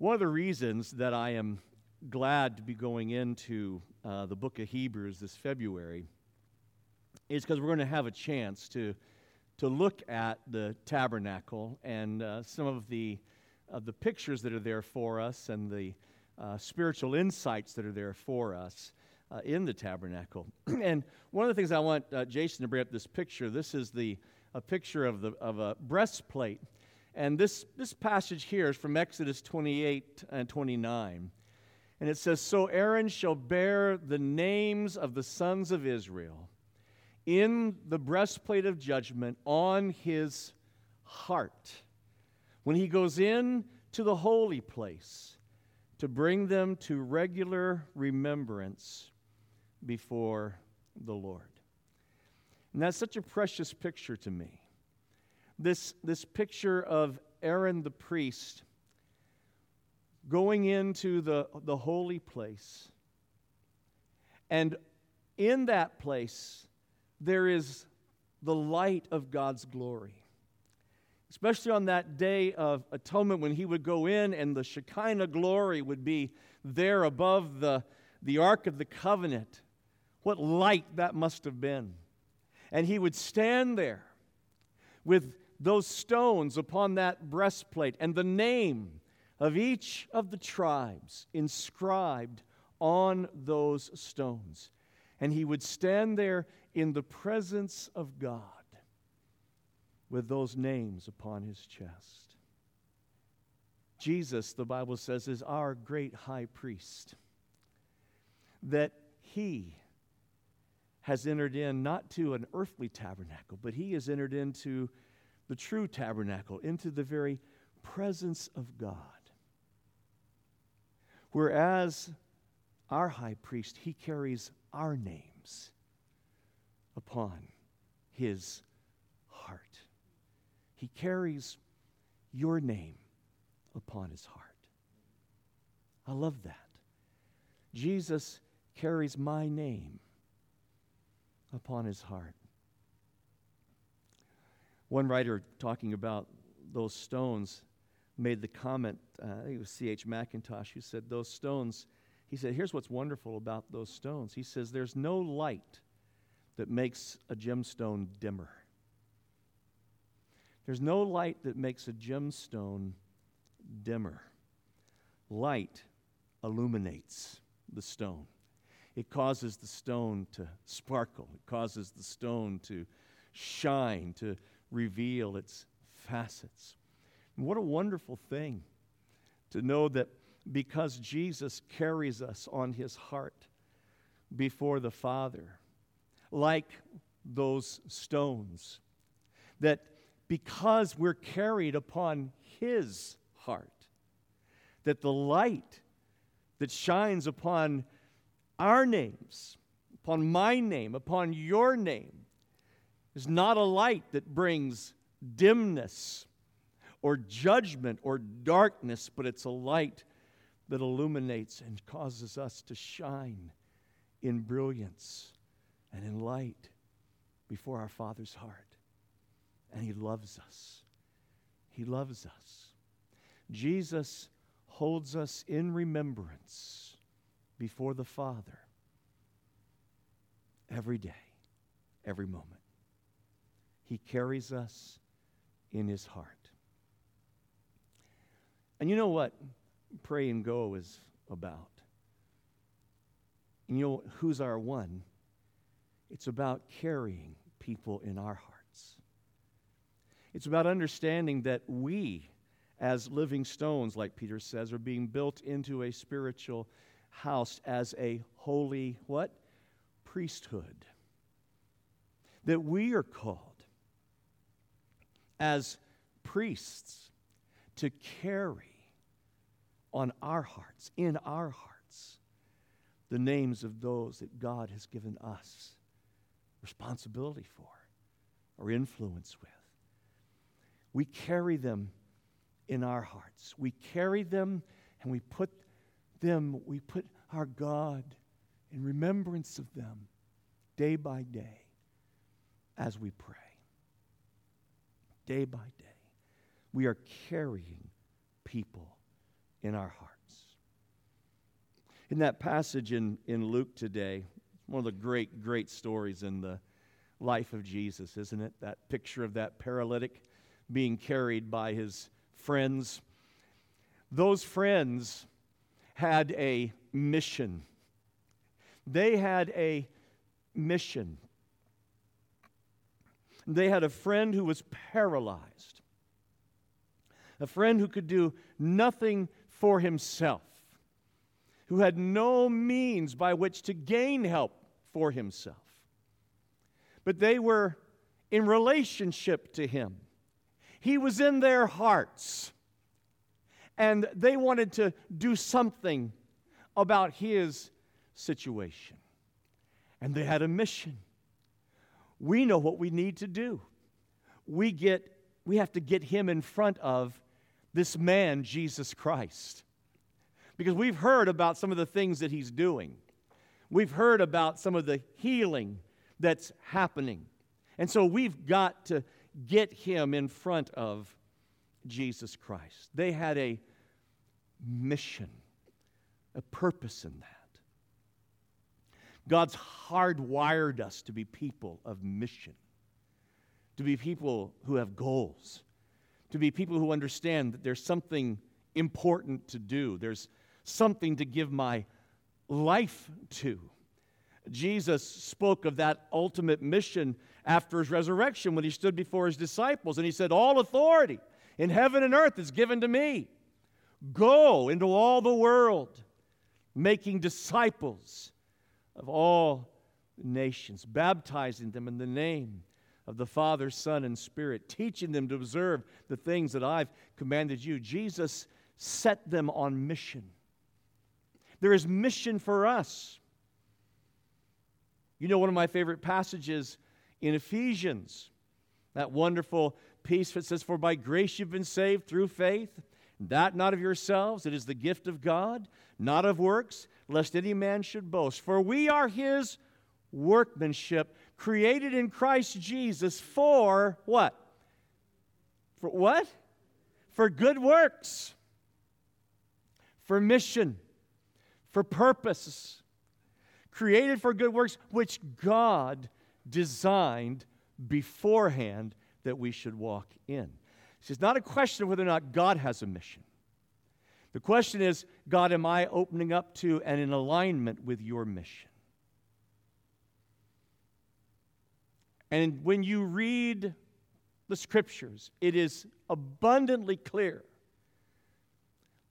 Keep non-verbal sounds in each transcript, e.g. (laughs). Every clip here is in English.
One of the reasons that I am glad to be going into uh, the book of Hebrews this February is because we're going to have a chance to, to look at the tabernacle and uh, some of the, uh, the pictures that are there for us and the uh, spiritual insights that are there for us uh, in the tabernacle. (clears throat) and one of the things I want uh, Jason to bring up this picture, this is the, a picture of, the, of a breastplate. And this, this passage here is from Exodus 28 and 29. And it says, So Aaron shall bear the names of the sons of Israel in the breastplate of judgment on his heart when he goes in to the holy place to bring them to regular remembrance before the Lord. And that's such a precious picture to me. This, this picture of Aaron the priest going into the, the holy place. And in that place, there is the light of God's glory. Especially on that day of atonement when he would go in and the Shekinah glory would be there above the, the Ark of the Covenant. What light that must have been. And he would stand there with those stones upon that breastplate and the name of each of the tribes inscribed on those stones. And he would stand there in the presence of God with those names upon his chest. Jesus, the Bible says, is our great high priest. That he has entered in not to an earthly tabernacle, but he has entered into the true tabernacle, into the very presence of God. Whereas our high priest, he carries our names upon his heart. He carries your name upon his heart. I love that. Jesus carries my name upon his heart. One writer talking about those stones made the comment, uh, I think it was C.H. Mackintosh, who said, Those stones, he said, here's what's wonderful about those stones. He says, There's no light that makes a gemstone dimmer. There's no light that makes a gemstone dimmer. Light illuminates the stone. It causes the stone to sparkle. It causes the stone to shine, to reveal its facets. What a wonderful thing to know that because Jesus carries us on his heart before the Father, like those stones, that because we're carried upon his heart, that the light that shines upon our names, upon my name, upon your name, is not a light that brings dimness or judgment or darkness, but it's a light that illuminates and causes us to shine in brilliance and in light before our Father's heart. And He loves us. He loves us. Jesus holds us in remembrance before the Father every day, every moment. He carries us in His heart. And you know what pray and go is about? And you know who's our one? It's about carrying people in our hearts. It's about understanding that we, as living stones, like Peter says, are being built into a spiritual house as a holy what? Priesthood. That we are called as priests to carry on our hearts, in our hearts, the names of those that God has given us responsibility for or influence with. We carry them in our hearts. We carry them and we put them, we put our God in remembrance of them day by day as we pray. Day by day. We are carrying people in our hearts. In that passage in, in Luke today, one of the great, great stories in the life of Jesus, isn't it? That picture of that paralytic being carried by his friends. Those friends had a mission. They had a mission. They had a friend who was paralyzed, a friend who could do nothing for himself who had no means by which to gain help for himself. But they were in relationship to him, he was in their hearts. And they wanted to do something about his situation. And they had a mission. We know what we need to do. We, get, we have to get him in front of this man, Jesus Christ because we've heard about some of the things that he's doing. We've heard about some of the healing that's happening. And so we've got to get him in front of Jesus Christ. They had a mission, a purpose in that. God's hardwired us to be people of mission, to be people who have goals, to be people who understand that there's something important to do. There's something to give my life to. Jesus spoke of that ultimate mission after his resurrection when he stood before his disciples and he said, All authority in heaven and earth is given to me. Go into all the world, making disciples of all nations, baptizing them in the name of the Father, Son, and Spirit, teaching them to observe the things that I've commanded you. Jesus set them on mission. There is mission for us. You know, one of my favorite passages in Ephesians, that wonderful piece that says, For by grace you've been saved through faith, that not of yourselves, it is the gift of God, not of works, lest any man should boast. For we are his workmanship, created in Christ Jesus for what? For what? For good works, for mission for purpose, created for good works, which God designed beforehand that we should walk in. It's not a question of whether or not God has a mission. The question is, God, am I opening up to and in alignment with your mission? And when you read the scriptures, it is abundantly clear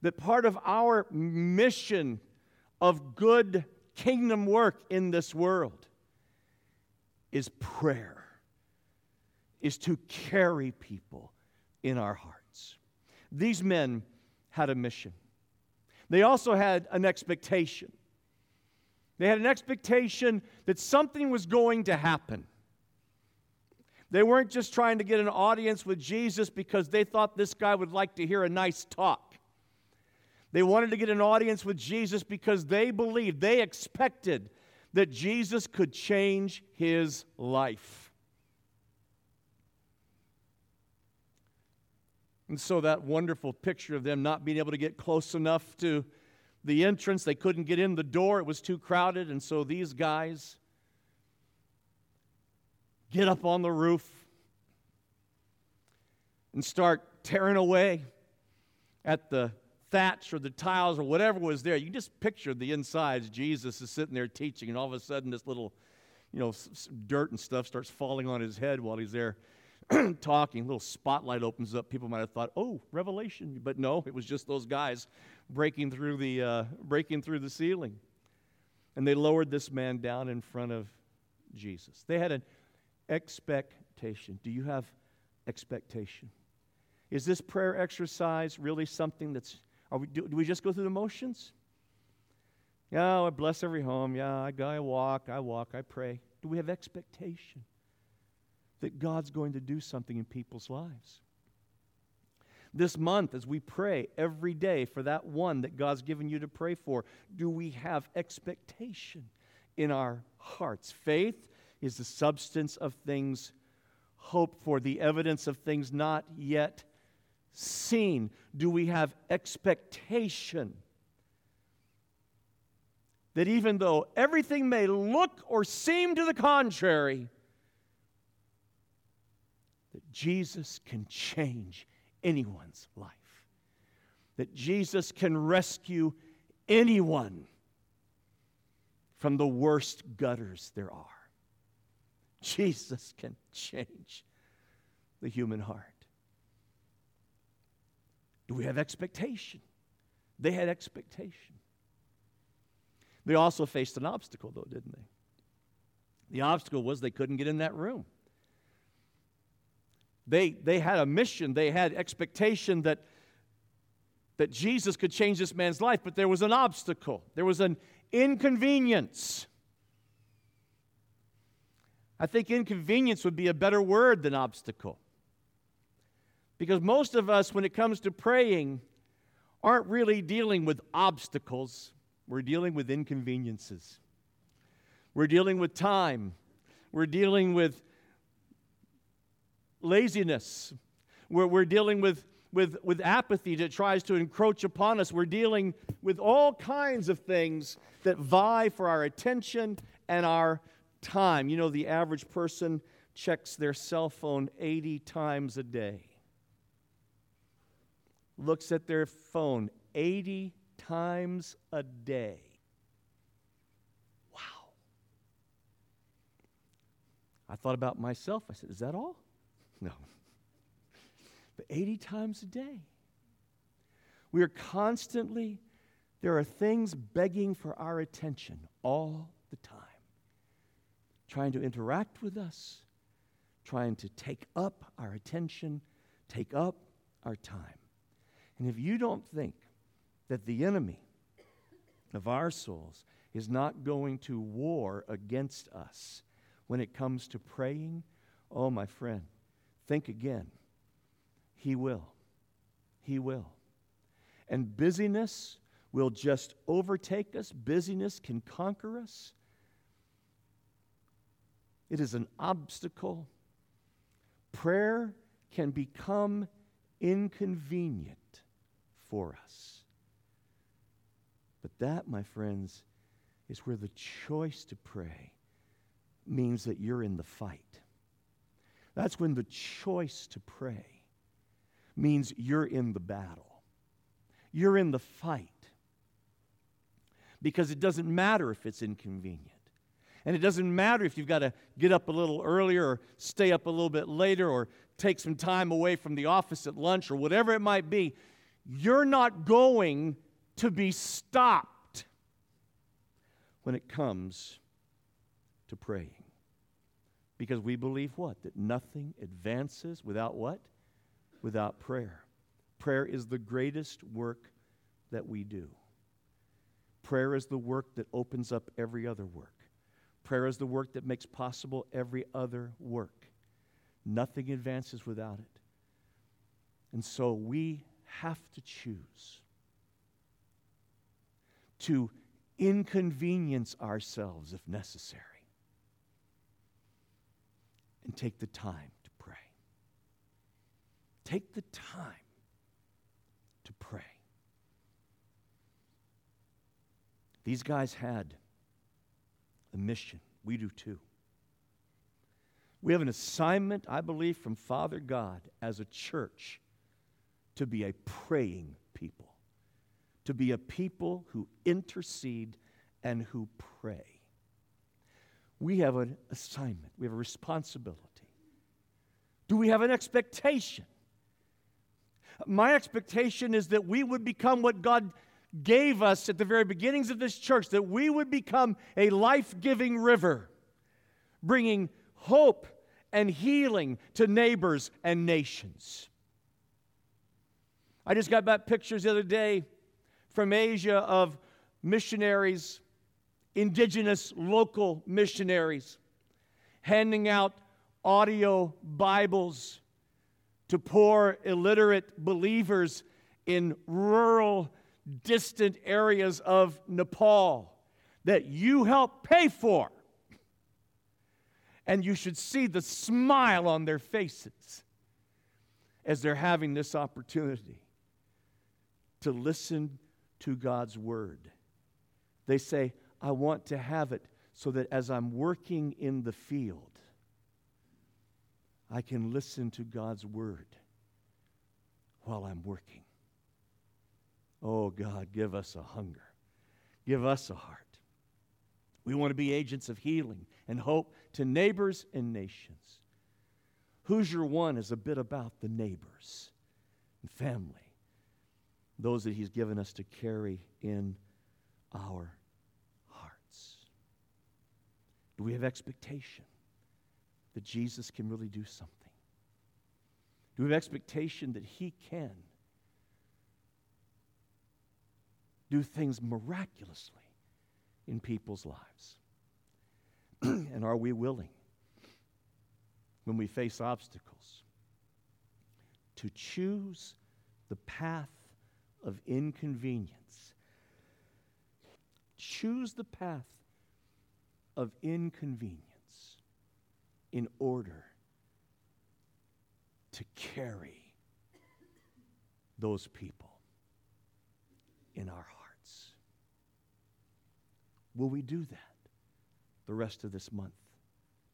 that part of our mission of good kingdom work in this world is prayer, is to carry people in our hearts. These men had a mission. They also had an expectation. They had an expectation that something was going to happen. They weren't just trying to get an audience with Jesus because they thought this guy would like to hear a nice talk. They wanted to get an audience with Jesus because they believed, they expected that Jesus could change his life. And so, that wonderful picture of them not being able to get close enough to the entrance, they couldn't get in the door, it was too crowded. And so, these guys get up on the roof and start tearing away at the thatch or the tiles or whatever was there. You just picture the insides. Jesus is sitting there teaching, and all of a sudden, this little, you know, dirt and stuff starts falling on his head while he's there (clears throat) talking. Little spotlight opens up. People might have thought, "Oh, revelation," but no, it was just those guys breaking through the uh, breaking through the ceiling, and they lowered this man down in front of Jesus. They had an expectation. Do you have expectation? Is this prayer exercise really something that's are we, do, do we just go through the motions? Yeah, I bless every home. Yeah, I go, I walk, I walk, I pray. Do we have expectation that God's going to do something in people's lives? This month, as we pray every day for that one that God's given you to pray for, do we have expectation in our hearts? Faith is the substance of things hoped for, the evidence of things not yet seen? Do we have expectation? That even though everything may look or seem to the contrary, Jesus can change anyone's life, that Jesus can rescue anyone from the worst gutters there are. Jesus can change the human heart. Do we have expectation? They had expectation. They also faced an obstacle, though, didn't they? The obstacle was they couldn't get in that room. They, they had a mission, they had expectation that, that Jesus could change this man's life, but there was an obstacle, there was an inconvenience. I think inconvenience would be a better word than obstacle. Because most of us, when it comes to praying, aren't really dealing with obstacles, we're dealing with inconveniences. We're dealing with time. We're dealing with laziness. We're, we're dealing with, with, with apathy that tries to encroach upon us. We're dealing with all kinds of things that vie for our attention and our time. You know, the average person checks their cell phone 80 times a day looks at their phone 80 times a day. Wow. I thought about myself. I said, Is that all? (laughs) No. But 80 times a day. We are constantly, there are things begging for our attention all the time, trying to interact with us, trying to take up our attention, take up our time. And if you don't think that the enemy of our souls is not going to war against us when it comes to praying, oh, my friend, think again. He will. He will. And busyness will just overtake us, busyness can conquer us. It is an obstacle. Prayer can become inconvenient for us. But that, my friends, is where the choice to pray means that you're in the fight. That's when the choice to pray means you're in the battle. You're in the fight. Because it doesn't matter if it's inconvenient. And it doesn't matter if you've got to get up a little earlier or stay up a little bit later or take some time away from the office at lunch or whatever it might be you're not going to be stopped when it comes to praying. Because we believe what? That nothing advances without what? Without prayer. Prayer is the greatest work that we do. Prayer is the work that opens up every other work. Prayer is the work that makes possible every other work. Nothing advances without it. And so we have to choose to inconvenience ourselves if necessary and take the time to pray. Take the time to pray. These guys had a mission. We do too. We have an assignment, I believe, from Father God as a church to be a praying people, to be a people who intercede and who pray. We have an assignment, we have a responsibility. Do we have an expectation? My expectation is that we would become what God gave us at the very beginnings of this church, that we would become a life giving river, bringing hope and healing to neighbors and nations. I just got back pictures the other day from Asia of missionaries, indigenous local missionaries, handing out audio Bibles to poor illiterate believers in rural, distant areas of Nepal that you help pay for. And you should see the smile on their faces as they're having this opportunity to listen to God's word. They say, I want to have it so that as I'm working in the field, I can listen to God's word while I'm working. Oh, God, give us a hunger. Give us a heart. We want to be agents of healing and hope to neighbors and nations. Who's Your One is a bit about the neighbors and family, those that He's given us to carry in our hearts. Do we have expectation that Jesus can really do something? Do we have expectation that He can do things miraculously in people's lives? (clears throat) and are we willing, when we face obstacles, to choose the path of inconvenience? Choose the path of inconvenience in order to carry those people in our hearts. Will we do that the rest of this month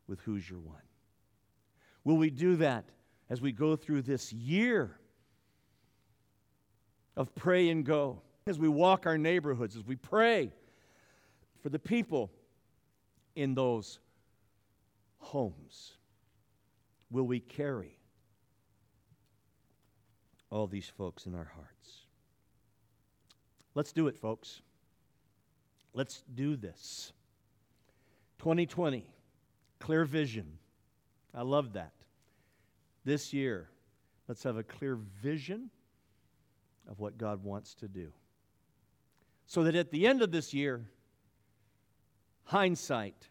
with Who's Your One? Will we do that as we go through this year of pray and go? As we walk our neighborhoods, as we pray for the people in those homes, will we carry all these folks in our hearts? Let's do it, folks. Let's do this. 2020, clear vision. I love that. This year, let's have a clear vision of what God wants to do. So that at the end of this year, hindsight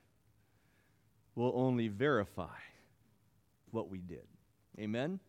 will only verify what we did. Amen?